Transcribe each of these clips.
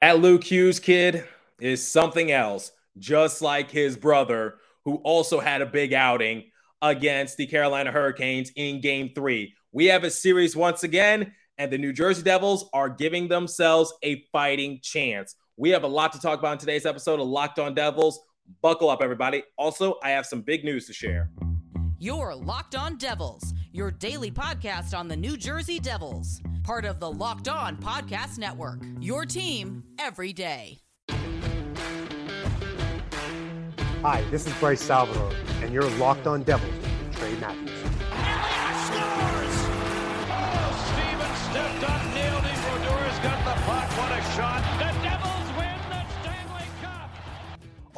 At Luke Hughes, kid, is something else, just like his brother, who also had a big outing against the Carolina Hurricanes in game three. We have a series once again, and the New Jersey Devils are giving themselves a fighting chance. We have a lot to talk about in today's episode of Locked On Devils. Buckle up, everybody. Also, I have some big news to share. Your Locked On Devils, your daily podcast on the New Jersey Devils, part of the Locked On Podcast Network. Your team every day. Hi, this is Bryce Salvador, and you're Locked On Devils with Trey Matthews. scores! Oh, Steven stepped up, nailed it. Brodeur's got the puck. What a shot.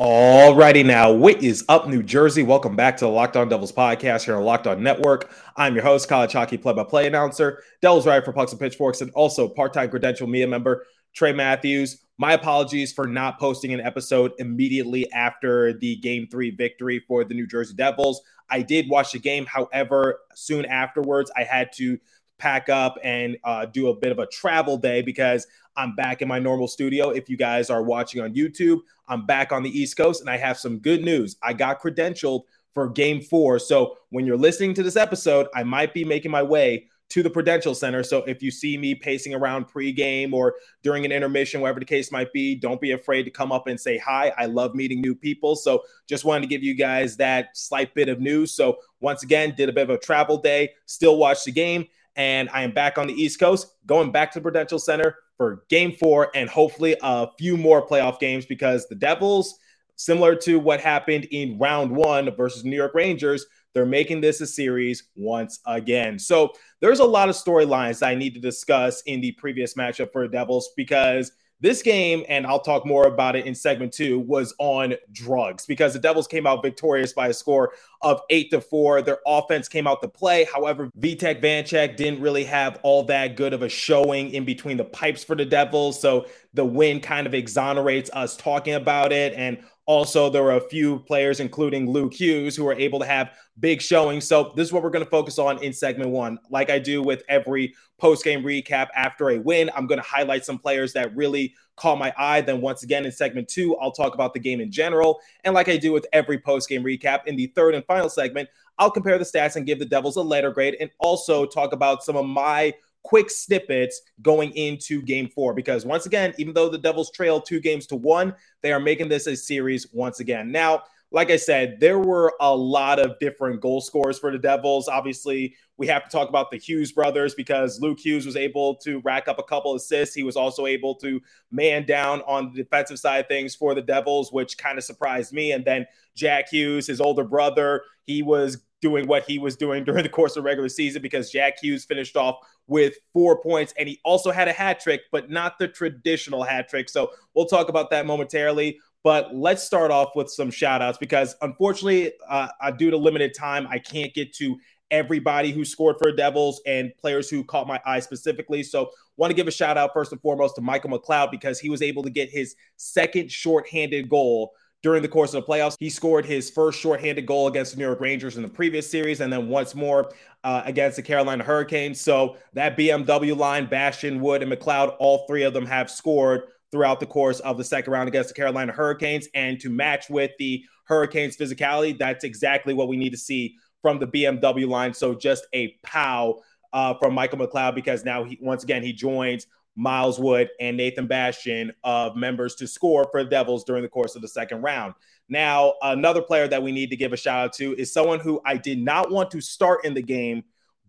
Alrighty now, what is up, New Jersey? Welcome back to the Locked On Devils podcast here on Locked On Network. I'm your host, college hockey play-by-play announcer, Devils writer for Pucks and Pitchforks, and also part-time credential media member Trey Matthews. My apologies for not posting an episode immediately after the Game Three victory for the New Jersey Devils. I did watch the game, however, soon afterwards I had to pack up and uh, do a bit of a travel day because I'm back in my normal studio. If you guys are watching on YouTube, I'm back on the East Coast and I have some good news. I got credentialed for game four. So when you're listening to this episode, I might be making my way to the Prudential Center. So if you see me pacing around pregame or during an intermission, whatever the case might be, don't be afraid to come up and say hi. I love meeting new people. So just wanted to give you guys that slight bit of news. So once again, did a bit of a travel day, still watched the game, and I am back on the East Coast, going back to the Prudential Center for game four and hopefully a few more playoff games because the Devils, similar to what happened in round one versus New York Rangers, they're making this a series once again. So there's a lot of storylines I need to discuss in the previous matchup for the Devils because this game, and I'll talk more about it in segment two, was on drugs because the Devils came out victorious by a score of eight to four. Their offense came out to play. However, Vitek Vanecek didn't really have all that good of a showing in between the pipes for the Devils. So the win kind of exonerates us talking about it. And also, there were a few players, including Luke Hughes, who were able to have big showings. So, this is what we're going to focus on in segment one. Like I do with every post game recap after a win, I'm going to highlight some players that really caught my eye. Then, once again, in segment two, I'll talk about the game in general. And like I do with every post game recap, in the third and final segment, I'll compare the stats and give the Devils a letter grade and also talk about some of my quick snippets going into game four. Because once again, even though the Devils trail two games to one, they are making this a series once again. Now, like I said, there were a lot of different goal scores for the Devils. Obviously, we have to talk about the Hughes brothers because Luke Hughes was able to rack up a couple assists. He was also able to man down on the defensive side of things for the Devils, which kind of surprised me. And then Jack Hughes, his older brother, he was doing what he was doing during the course of regular season because Jack Hughes finished off with four points and he also had a hat trick, but not the traditional hat trick. So we'll talk about that momentarily. But let's start off with some shout outs because unfortunately, uh, due to limited time, I can't get to everybody who scored for Devils and players who caught my eye specifically. So, want to give a shout out first and foremost to Michael McLeod because he was able to get his second shorthanded goal during the course of the playoffs. He scored his first shorthanded goal against the New York Rangers in the previous series, and then once more uh, against the Carolina Hurricanes. So that BMW line, Bastian, Wood, and McLeod, all three of them have scored throughout the course of the second round against the Carolina Hurricanes. And to match with the Hurricanes' physicality, that's exactly what we need to see from the BMW line. So just a pow uh, from Michael McLeod because now he once again he joins Miles Wood, and Nathan Bastian of members to score for the Devils during the course of the second round. Now, another player that we need to give a shout out to is someone who I did not want to start in the game,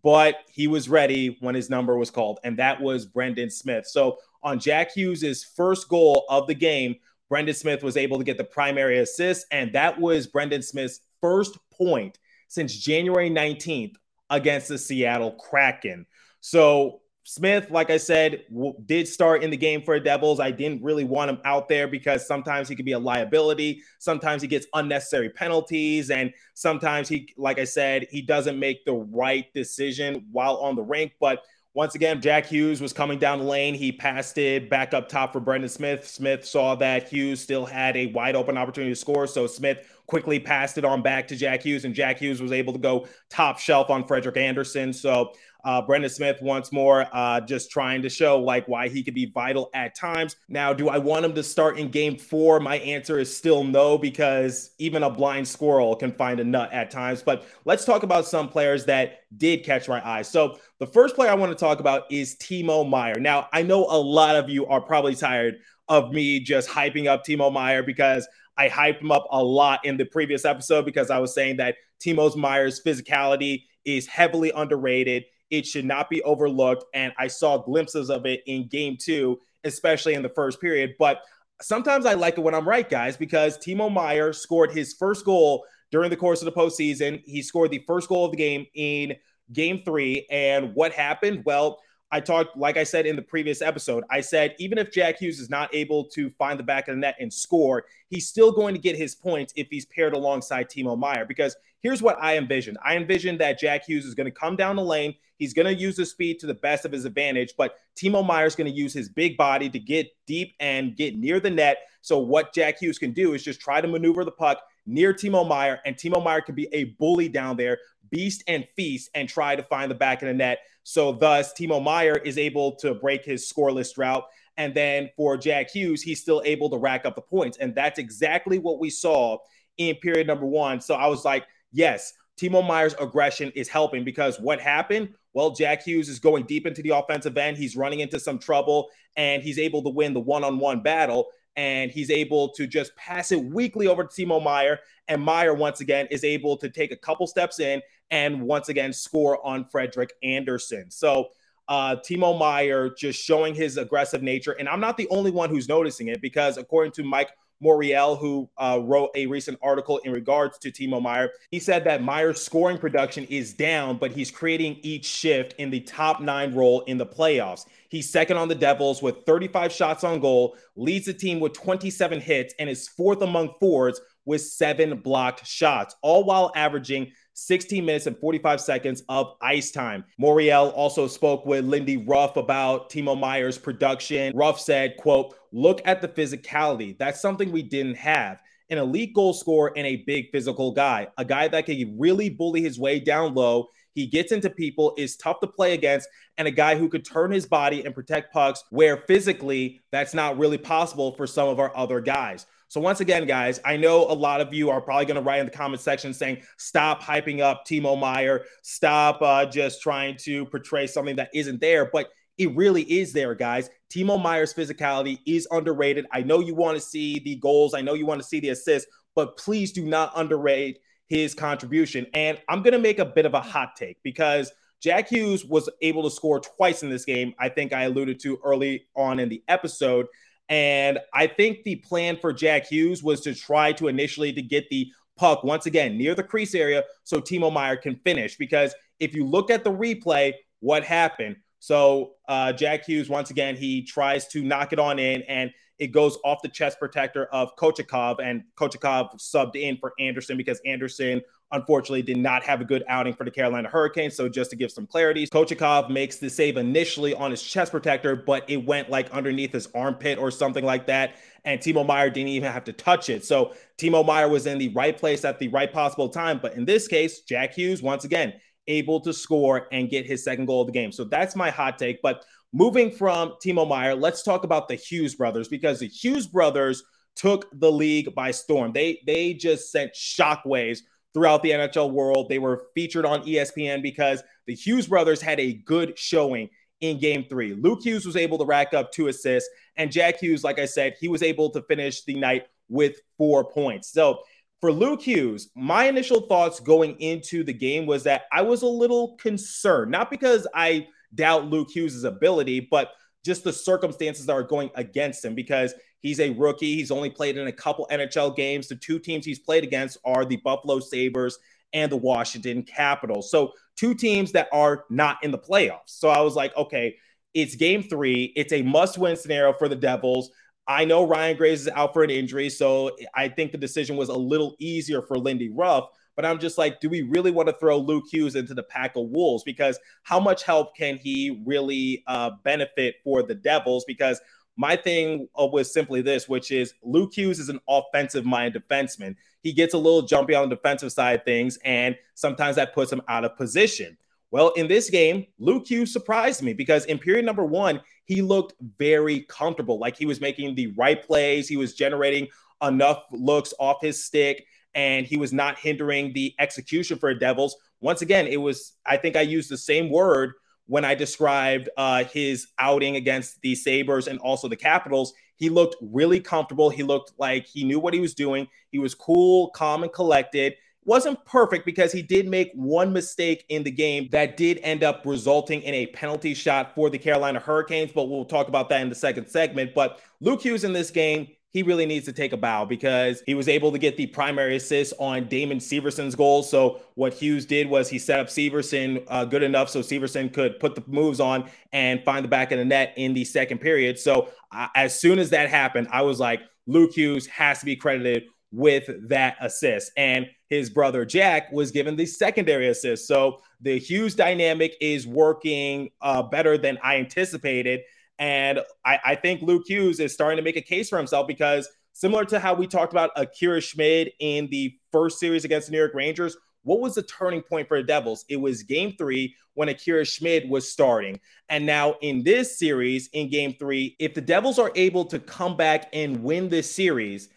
but he was ready when his number was called, and that was Brendan Smith. So, on Jack Hughes' first goal of the game, Brendan Smith was able to get the primary assist, and that was Brendan Smith's first point since January 19th against the Seattle Kraken. So Smith, like I said, w- did start in the game for the Devils. I didn't really want him out there because sometimes he could be a liability. Sometimes he gets unnecessary penalties. And sometimes he, like I said, he doesn't make the right decision while on the rink. But once again, Jack Hughes was coming down the lane. He passed it back up top for Brendan Smith. Smith saw that Hughes still had a wide open opportunity to score. So Smith quickly passed it on back to Jack Hughes, and Jack Hughes was able to go top shelf on Frederik Andersen. So Uh, Brendan Smith once more, uh, just trying to show like why he could be vital at times. Now, do I want him to start in game four? My answer is still no, because even a blind squirrel can find a nut at times. But let's talk about some players that did catch my eye. So the first player I want to talk about is Timo Meier. Now, I know a lot of you are probably tired of me just hyping up Timo Meier because I hyped him up a lot in the previous episode because I was saying that Timo Meier's physicality is heavily underrated. It should not be overlooked. And I saw glimpses of it in game two, especially in the first period. But sometimes I like it when I'm right, guys, because Timo Meier scored his first goal during the course of the postseason. He scored the first goal of the game in game three. And what happened? Well, I talked, like I said in the previous episode, I said even if Jack Hughes is not able to find the back of the net and score, he's still going to get his points if he's paired alongside Timo Meier Because here's what I envision I envision that Jack Hughes is going to come down the lane. He's going to use his speed to the best of his advantage, but Timo Meier is going to use his big body to get deep and get near the net. So, what Jack Hughes can do is just try to maneuver the puck near Timo Meier, and Timo Meier can be a bully down there, beast and feast, and try to find the back of the net. So, thus, Timo Meier is able to break his scoreless drought. And then for Jack Hughes, he's still able to rack up the points. And that's exactly what we saw in period number one. So, I was like, yes, Timo Meier's aggression is helping because what happened? Well, Jack Hughes is going deep into the offensive end. He's running into some trouble and he's able to win the one on one battle and he's able to just pass it weakly over to Timo Meier. And Meier, once again, is able to take a couple steps in and once again score on Frederik Andersen. So, uh, Timo Meier just showing his aggressive nature. And I'm not the only one who's noticing it because, according to Mike Morreale, who uh, wrote a recent article in regards to Timo Meier. He said that Meier's scoring production is down, but he's creating each shift in the top nine role in the playoffs. He's second on the Devils with 35 shots on goal, leads the team with 27 hits, and is fourth among forwards with seven blocked shots, all while averaging 16 minutes and 45 seconds of ice time. Morreale also spoke with Lindy Ruff about Timo Meier's production. Ruff said, quote, look at the physicality. That's something we didn't have. An elite goal scorer and a big physical guy, a guy that can really bully his way down low. He gets into people, is tough to play against, and a guy who could turn his body and protect pucks where physically that's not really possible for some of our other guys. So once again, guys, I know a lot of you are probably going to write in the comment section saying, "Stop hyping up Timo Meier. Stop uh, just trying to portray something that isn't there." But it really is there, guys. Timo Meier's physicality is underrated. I know you want to see the goals. I know you want to see the assists, but please do not underrate his contribution. And I'm going to make a bit of a hot take because Jack Hughes was able to score twice in this game. I think I alluded to early on in the episode. And I think the plan for Jack Hughes was to try to initially to get the puck once again near the crease area so Timo Meier can finish. Because if you look at the replay, what happened? So uh, Jack Hughes once again he tries to knock it on in and it goes off the chest protector of Kochetkov and Kochetkov subbed in for Andersen because Andersen unfortunately did not have a good outing for the Carolina Hurricanes. So just to give some clarity, Kochetkov makes the save initially on his chest protector, but it went like underneath his armpit or something like that. And Timo Meier didn't even have to touch it. So Timo Meier was in the right place at the right possible time. But in this case, Jack Hughes, once again, able to score and get his second goal of the game. So that's my hot take. But moving from Timo Meier, let's talk about the Hughes brothers because the Hughes brothers took the league by storm. They they just sent shockwaves throughout the NHL world. They were featured on ESPN because the Hughes brothers had a good showing in game three. Luke Hughes was able to rack up two assists, and Jack Hughes, like I said, he was able to finish the night with four points. So for Luke Hughes, my initial thoughts going into the game was that I was a little concerned, not because I doubt Luke Hughes' ability, but just the circumstances that are going against him because He's a rookie. He's only played in a couple NHL games. The two teams he's played against are the Buffalo Sabres and the Washington Capitals. So, two teams that are not in the playoffs. So, I was like, okay, it's game three. It's a must win scenario for the Devils. I know Ryan Graves is out for an injury. So, I think the decision was a little easier for Lindy Ruff. But I'm just like, do we really want to throw Luke Hughes into the pack of wolves? Because how much help can he really uh, benefit for the Devils? Because my thing uh, was simply this, which is Luke Hughes is an offensive minded defenseman. He gets a little jumpy on the defensive side of things, and sometimes that puts him out of position. Well, in this game, Luke Hughes surprised me because in period number one, he looked very comfortable. Like he was making the right plays, he was generating enough looks off his stick, and he was not hindering the execution for Devils. Once again, it was, I think I used the same word when I described uh, his outing against the Sabres and also the Capitals. He looked really comfortable. He looked like he knew what he was doing. He was cool, calm, and collected wasn't perfect because he did make one mistake in the game that did end up resulting in a penalty shot for the Carolina Hurricanes, but we'll talk about that in the second segment. But Luke Hughes in this game, he really needs to take a bow because he was able to get the primary assist on Damon Severson's goal. So what Hughes did was he set up Severson uh, good enough so Severson could put the moves on and find the back of the net in the second period. So uh, as soon as that happened, I was like, Luke Hughes has to be credited with that assist. And his brother Jack was given the secondary assist. So the Hughes dynamic is working uh, better than I anticipated. And I, I, think Luke Hughes is starting to make a case for himself because similar to how we talked about Akira Schmid in the first series against the New York Rangers, what was the turning point for the Devils? It was game three when Akira Schmid was starting. And now in this series, in game three, if the Devils are able to come back and win this series,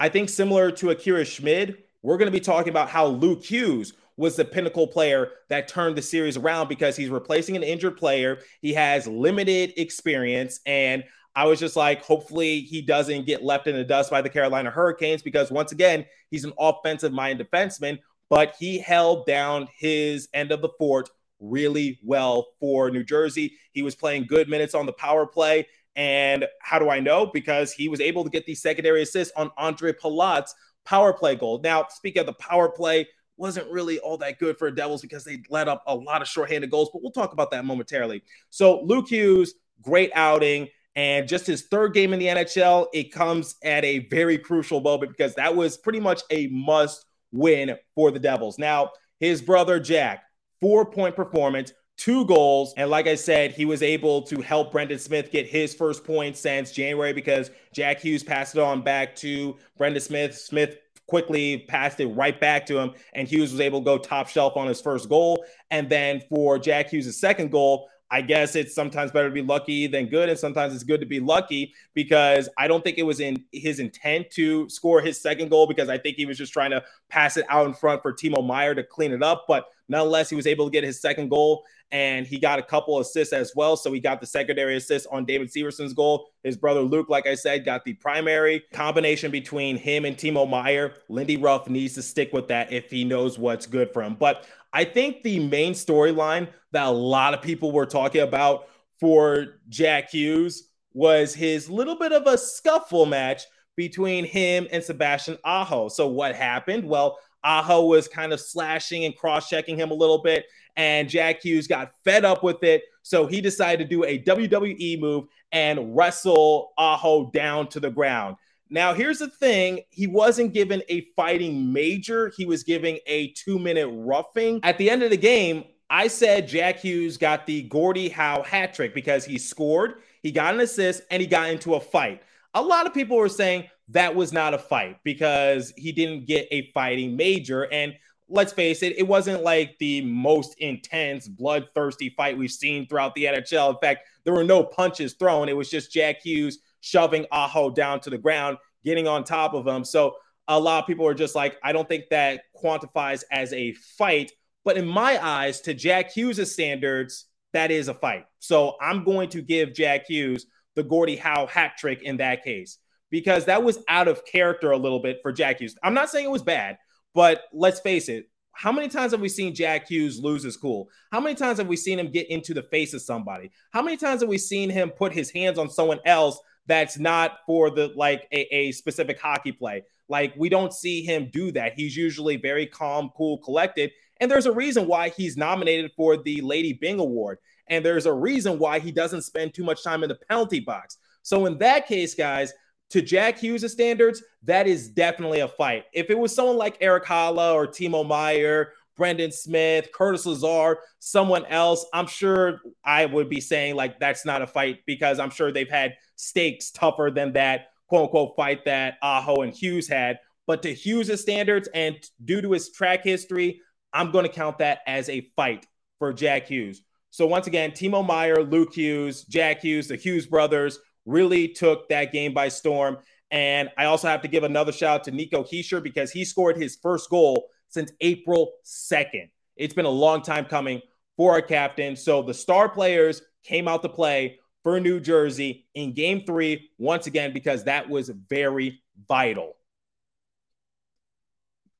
I think similar to Akira Schmid, we're going to be talking about how Luke Hughes was the pinnacle player that turned the series around because he's replacing an injured player. He has limited experience. And I was just like, hopefully he doesn't get left in the dust by the Carolina Hurricanes because once again, he's an offensive minded defenseman, but he held down his end of the fort really well for New Jersey. He was playing good minutes on the power play. And how do I know? Because he was able to get the secondary assist on Andre Palat's power play goal. Now, speaking of the power play, wasn't really all that good for Devils because they let up a lot of shorthanded goals, but we'll talk about that momentarily. So, Luke Hughes, great outing. And just his third game in the NHL, it comes at a very crucial moment because that was pretty much a must win for the Devils. Now, his brother Jack, four point performance, two goals. And like I said, he was able to help Brendan Smith get his first point since January because Jack Hughes passed it on back to Brendan Smith. Smith quickly passed it right back to him, and Hughes was able to go top shelf on his first goal. And then for Jack Hughes' second goal, I guess it's sometimes better to be lucky than good, and sometimes it's good to be lucky because I don't think it was in his intent to score his second goal because I think he was just trying to pass it out in front for Timo Meier to clean it up. But nonetheless, he was able to get his second goal and he got a couple assists as well. So he got the secondary assist on David Severson's goal. His brother Luke, like I said, got the primary combination between him and Timo Meier. Lindy Ruff needs to stick with that if he knows what's good for him. But I think the main storyline that a lot of people were talking about for Jack Hughes was his little bit of a scuffle match between him and Sebastian Aho. So what happened? Well, Aho was kind of slashing and cross checking him a little bit, and Jack Hughes got fed up with it. So he decided to do a WWE move and wrestle Aho down to the ground. Now, here's the thing he wasn't given a fighting major, he was giving a two minute roughing. At the end of the game, I said Jack Hughes got the Gordie Howe hat trick because he scored, he got an assist, and he got into a fight. A lot of people were saying that was not a fight because he didn't get a fighting major. And let's face it, it wasn't like the most intense, bloodthirsty fight we've seen throughout the NHL. In fact, there were no punches thrown. It was just Jack Hughes shoving Aho down to the ground, getting on top of him. So a lot of people are just like, I don't think that quantifies as a fight. But in my eyes, to Jack Hughes' standards, that is a fight. So I'm going to give Jack Hughes the Gordie Howe hat trick in that case because that was out of character a little bit for Jack Hughes. I'm not saying it was bad. But let's face it, how many times have we seen Jack Hughes lose his cool? How many times have we seen him get into the face of somebody? How many times have we seen him put his hands on someone else that's not for the like a, a specific hockey play? Like we don't see him do that. He's usually very calm, cool, collected. And there's a reason why he's nominated for the Lady Byng Award. And there's a reason why he doesn't spend too much time in the penalty box. So in that case, guys, to Jack Hughes' standards, that is definitely a fight. If it was someone like Erik Haula or Timo Meier, Brendan Smith, Curtis Lazar, someone else, I'm sure I would be saying like that's not a fight because I'm sure they've had stakes tougher than that quote unquote fight that Aho and Hughes had. But to Hughes' standards and due to his track history, I'm going to count that as a fight for Jack Hughes. So once again, Timo Meier, Luke Hughes, Jack Hughes, the Hughes brothers really took that game by storm. And I also have to give another shout out to Nico Hischier because he scored his first goal since April 2nd. It's been a long time coming for our captain. So the star players came out to play for New Jersey in game three, once again, because that was very vital.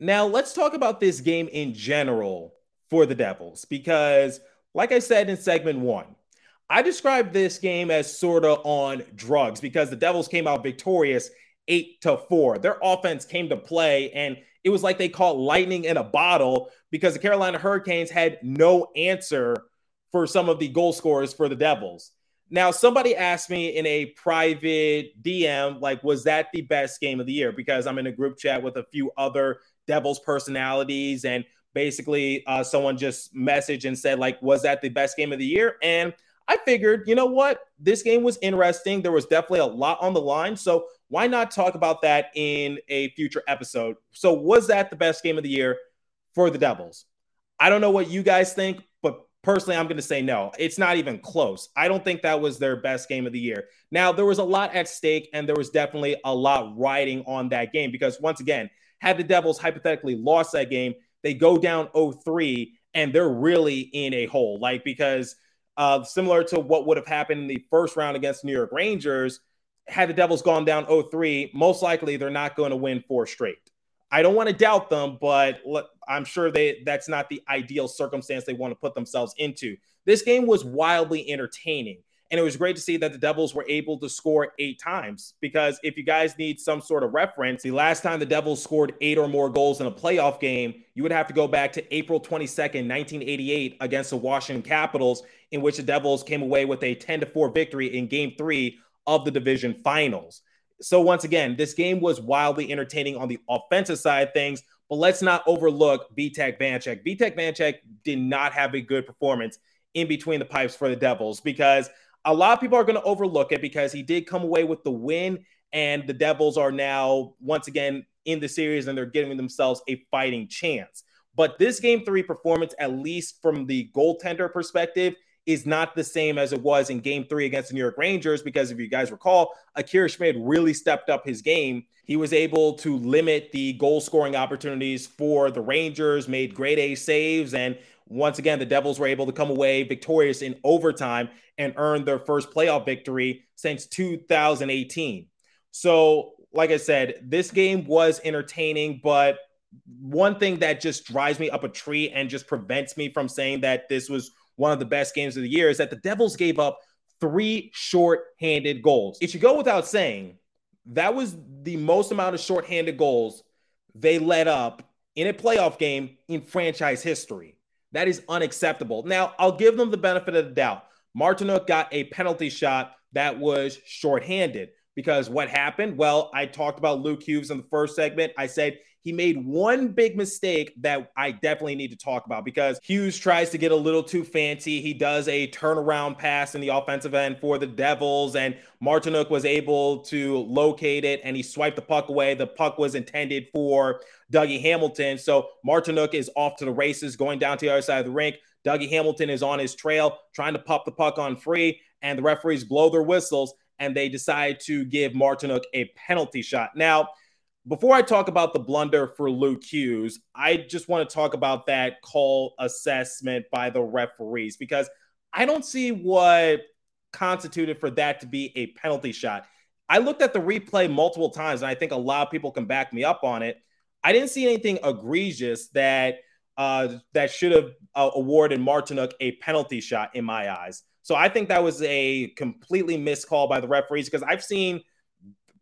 Now, let's talk about this game in general for the Devils, because, like I said in segment one, I describe this game as sort of on drugs because the Devils came out victorious eight to four. Their offense came to play, and it was like they caught lightning in a bottle because the Carolina Hurricanes had no answer for some of the goal scorers for the Devils. Now, somebody asked me in a private DM, like, was that the best game of the year? Because I'm in a group chat with a few other Devils personalities, and basically, uh, someone just messaged and said, like, was that the best game of the year? And I figured, you know what? This game was interesting. There was definitely a lot on the line. So why not talk about that in a future episode? So, was that the best game of the year for the Devils? I don't know what you guys think, but Personally, I'm going to say no. It's not even close. I don't think that was their best game of the year. Now, there was a lot at stake, and there was definitely a lot riding on that game because, once again, had the Devils hypothetically lost that game, they go down 0-3 and they're really in a hole. Like, because uh, similar to what would have happened in the first round against New York Rangers, had the Devils gone down 0-3, most likely they're not going to win four straight. I don't want to doubt them, but I'm sure they that's not the ideal circumstance they want to put themselves into. This game was wildly entertaining. And it was great to see that the Devils were able to score eight times. Because if you guys need some sort of reference, the last time the Devils scored eight or more goals in a playoff game, you would have to go back to April 22nd, 1988, against the Washington Capitals, in which the Devils came away with a 10 to 4 victory in game three of the division finals. So once again, this game was wildly entertaining on the offensive side of things, but let's not overlook Vitek Vanecek. Vitek Vanecek did not have a good performance in between the pipes for the Devils because a lot of people are going to overlook it because he did come away with the win and the Devils are now once again in the series and they're giving themselves a fighting chance. But this game 3 performance at least from the goaltender perspective is not the same as it was in game three against the New York Rangers, because if you guys recall, Akira Schmid really stepped up his game. He was able to limit the goal scoring opportunities for the Rangers, made great A saves, and once again, the Devils were able to come away victorious in overtime and earn their first playoff victory since 2018. So, like I said, this game was entertaining, but one thing that just drives me up a tree and just prevents me from saying that this was one of the best games of the year is that the Devils gave up three short-handed goals. It should go without saying that was the most amount of short-handed goals they let up in a playoff game in franchise history. That is unacceptable. Now, I'll give them the benefit of the doubt. Martinook got a penalty shot that was short-handed because what happened? Well, I talked about Luke Hughes in the first segment. I said he made one big mistake that I definitely need to talk about because Hughes tries to get a little too fancy. He does a turnaround pass in the offensive end for the Devils, and Martinook was able to locate it and he swiped the puck away. The puck was intended for Dougie Hamilton. So Martinook is off to the races, going down to the other side of the rink. Dougie Hamilton is on his trail, trying to pop the puck on free, and the referees blow their whistles and they decide to give Martinook a penalty shot. Now, before I talk about the blunder for Luke Hughes, I just want to talk about that call assessment by the referees because I don't see what constituted for that to be a penalty shot. I looked at the replay multiple times, and I think a lot of people can back me up on it. I didn't see anything egregious that uh, that should have uh, awarded Martinook a penalty shot in my eyes. So I think that was a completely missed call by the referees because I've seen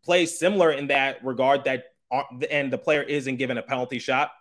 plays similar in that regard that and the player isn't given a penalty shot.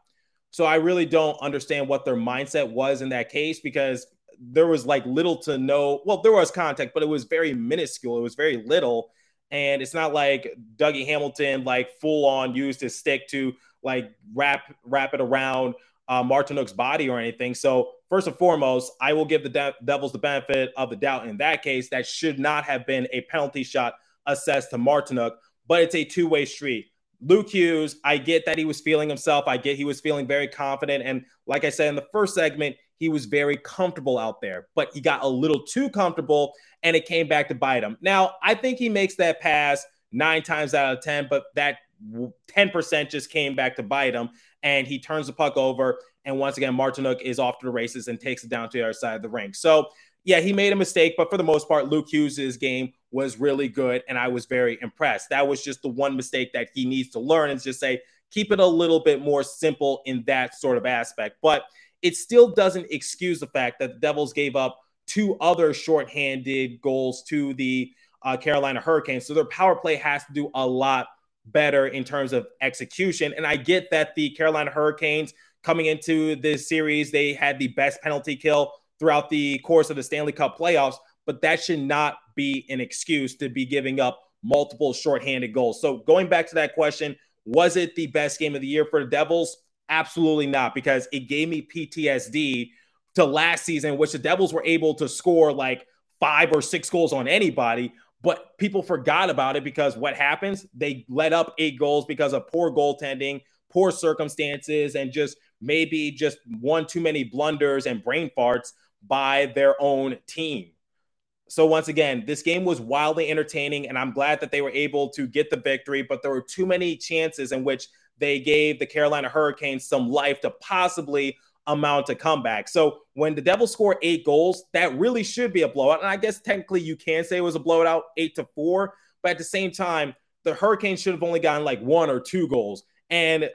So I really don't understand what their mindset was in that case because there was like little to no, well, there was contact, but it was very minuscule. It was very little. And it's not like Dougie Hamilton like full on used his stick to like wrap wrap it around uh, Martinook's body or anything. So first and foremost, I will give the De- Devils the benefit of the doubt in that case. That should not have been a penalty shot assessed to Martinook, but it's a two way street. Luke Hughes, I get that he was feeling himself. I get he was feeling very confident. And like I said in the first segment, he was very comfortable out there, but he got a little too comfortable and it came back to bite him. Now, I think he makes that pass nine times out of 10, but that 10% just came back to bite him and he turns the puck over. And once again, Martinook is off to the races and takes it down to the other side of the ring. So, yeah, he made a mistake, but for the most part, Luke Hughes' game was really good, and I was very impressed. That was just the one mistake that he needs to learn and just say, keep it a little bit more simple in that sort of aspect. But it still doesn't excuse the fact that the Devils gave up two other shorthanded goals to the uh, Carolina Hurricanes. So their power play has to do a lot better in terms of execution. And I get that the Carolina Hurricanes coming into this series, they had the best penalty kill throughout the course of the Stanley Cup playoffs, but that should not be an excuse to be giving up multiple shorthanded goals. So going back to that question, was it the best game of the year for the Devils? Absolutely not, because it gave me PTSD to last season, which the Devils were able to score like five or six goals on anybody, but people forgot about it because what happens? They let up eight goals because of poor goaltending, poor circumstances, and just maybe just one too many blunders and brain farts by their own team. So once again, this game was wildly entertaining, and I'm glad that they were able to get the victory. But there were too many chances in which they gave the Carolina Hurricanes some life to possibly amount to comeback. So when the Devils score eight goals, that really should be a blowout. And I guess technically you can say it was a blowout, eight to four. But at the same time, the Hurricanes should have only gotten like one or two goals. And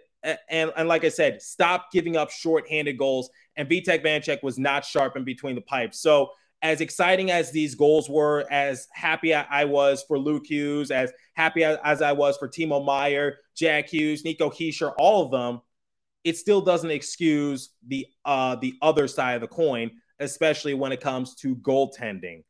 and, and like I said, stop giving up short-handed goals. And Vitek Vanecek was not sharp in between the pipes. So as exciting as these goals were, as happy I was for Luke Hughes, as happy as I was for Timo Meier, Jack Hughes, Nico Hischier, all of them, it still doesn't excuse the uh, the other side of the coin, especially when it comes to goaltending.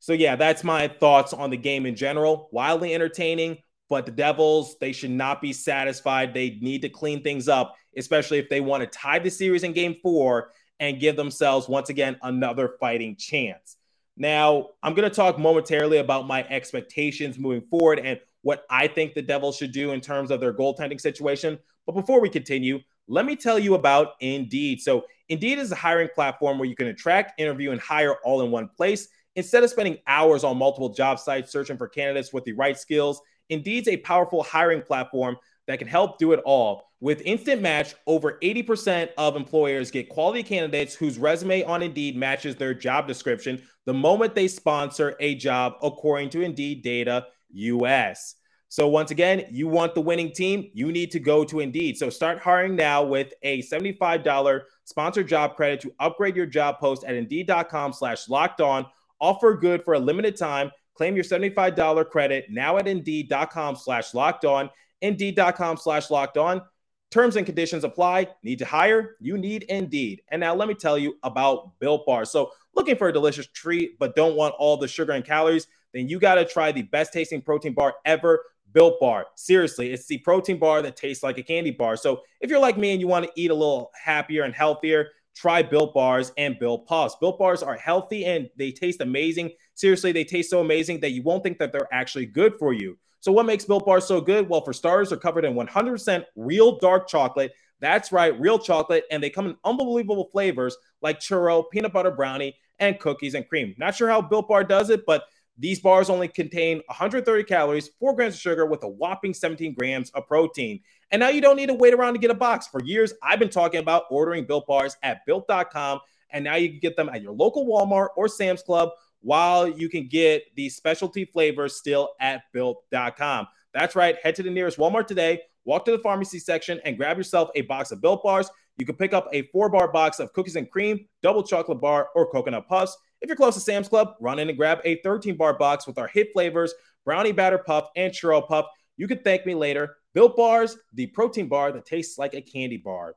So yeah, that's my thoughts on the game in general. Wildly entertaining, but the Devils they should not be satisfied. They need to clean things up, especially if they want to tie the series in Game Four and give themselves once again another fighting chance. Now, I'm going to talk momentarily about my expectations moving forward and what I think the Devils should do in terms of their goaltending situation. But before we continue, let me tell you about Indeed. So, Indeed is a hiring platform where you can attract, interview, and hire all in one place. Instead of spending hours on multiple job sites searching for candidates with the right skills, Indeed's a powerful hiring platform that can help do it all. With Instant Match, over 80% of employers get quality candidates whose resume on Indeed matches their job description the moment they sponsor a job, according to Indeed Data US. So, once again, you want the winning team, you need to go to Indeed. So, start hiring now with a $75 sponsored job credit to upgrade your job post at Indeed.com slash locked on. Offer good for a limited time. Claim your $75 credit now at Indeed.com slash locked on. Indeed.com slash locked on. Terms and conditions apply. Need to hire? You need Indeed. And now let me tell you about Built Bar. So, looking for a delicious treat but don't want all the sugar and calories? Then you got to try the best tasting protein bar ever, Built Bar. Seriously, it's the protein bar that tastes like a candy bar. So, if you're like me and you want to eat a little happier and healthier, try Built Bars and Built Puffs. Built Bars are healthy and they taste amazing. Seriously, they taste so amazing that you won't think that they're actually good for you. So, what makes Built Bars so good? Well, for starters, they're covered in 100% real dark chocolate. That's right, real chocolate. And they come in unbelievable flavors like churro, peanut butter brownie, and cookies and cream. Not sure how Built Bar does it, but these bars only contain 130 calories, 4 grams of sugar, with a whopping 17 grams of protein. And now you don't need to wait around to get a box. For years, I've been talking about ordering Built Bars at built.com. And now you can get them at your local Walmart or Sam's Club while you can get the specialty flavors still at built.com. That's right. Head to the nearest Walmart today, walk to the pharmacy section, and grab yourself a box of built bars. You can pick up a four bar box of cookies and cream, double chocolate bar, or coconut puffs. If you're close to Sam's Club, run in and grab a 13 bar box with our hit flavors, brownie batter puff, and churro puff. You can thank me later. Built bars, the protein bar that tastes like a candy bar.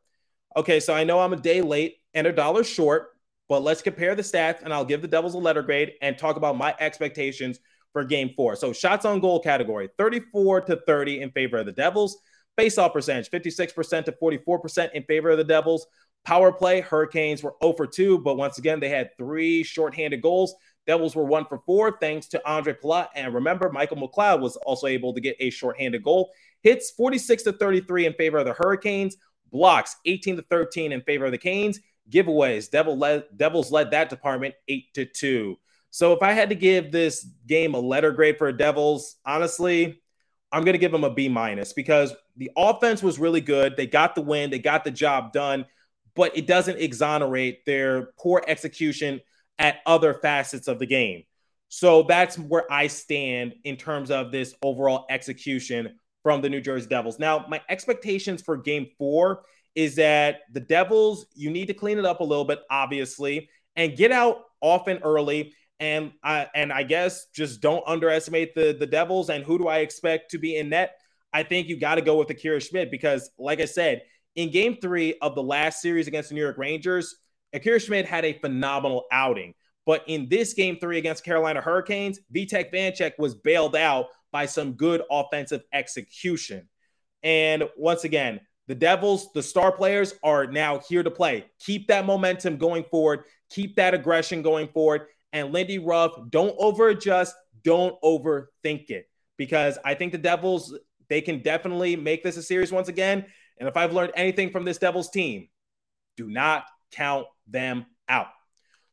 Okay, so I know I'm a day late and a dollar short, but let's compare the stats and I'll give the Devils a letter grade and talk about my expectations for game four. So, shots on goal category 34 to 30 in favor of the Devils. Faceoff percentage 56% to 44% in favor of the Devils. Power play, Hurricanes were 0 for 2, but once again, they had three shorthanded goals. Devils were 1 for 4, thanks to Andre Palat. And remember, Michael McLeod was also able to get a shorthanded goal. Hits 46 to 33 in favor of the Hurricanes. Blocks 18 to 13 in favor of the Canes giveaways. Devil led, Devils led that department eight to two. So if I had to give this game a letter grade for Devils, honestly, I'm going to give them a B minus because the offense was really good. They got the win, they got the job done, but it doesn't exonerate their poor execution at other facets of the game. So that's where I stand in terms of this overall execution from the New Jersey Devils. Now, my expectations for game four is that the Devils, you need to clean it up a little bit, obviously, and get out often early. And I and I guess just don't underestimate the the Devils. And who do I expect to be in net? I think you got to go with Akira Schmid because, like I said, in game three of the last series against the New York Rangers, Akira Schmid had a phenomenal outing. But in this game three against Carolina Hurricanes, Vitek Vanecek was bailed out by some good offensive execution. And once again, the Devils, the star players are now here to play. Keep that momentum going forward, keep that aggression going forward. And Lindy Ruff, don't overadjust, don't overthink it. Because I think the Devils, they can definitely make this a series once again. And if I've learned anything from this Devils team, do not count them out.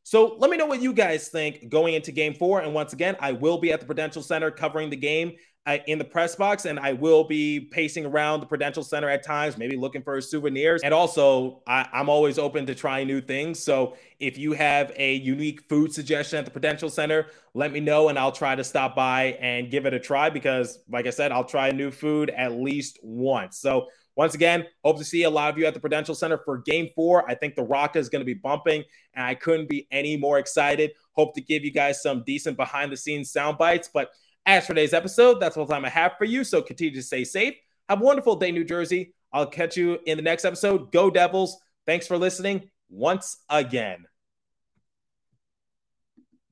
So let me know what you guys think going into game four. And once again, I will be at the Prudential Center covering the game uh, in the press box, and I will be pacing around the Prudential Center at times, maybe looking for souvenirs. And also, I, I'm always open to trying new things. So if you have a unique food suggestion at the Prudential Center, let me know, and I'll try to stop by and give it a try because, like I said, I'll try a new food at least once. So once again, hope to see a lot of you at the Prudential Center for game four. I think the Rock is going to be bumping, and I couldn't be any more excited. Hope to give you guys some decent behind the scenes sound bites. But as for today's episode, that's all the time I have for you. So continue to stay safe. Have a wonderful day, New Jersey. I'll catch you in the next episode. Go Devils. Thanks for listening once again.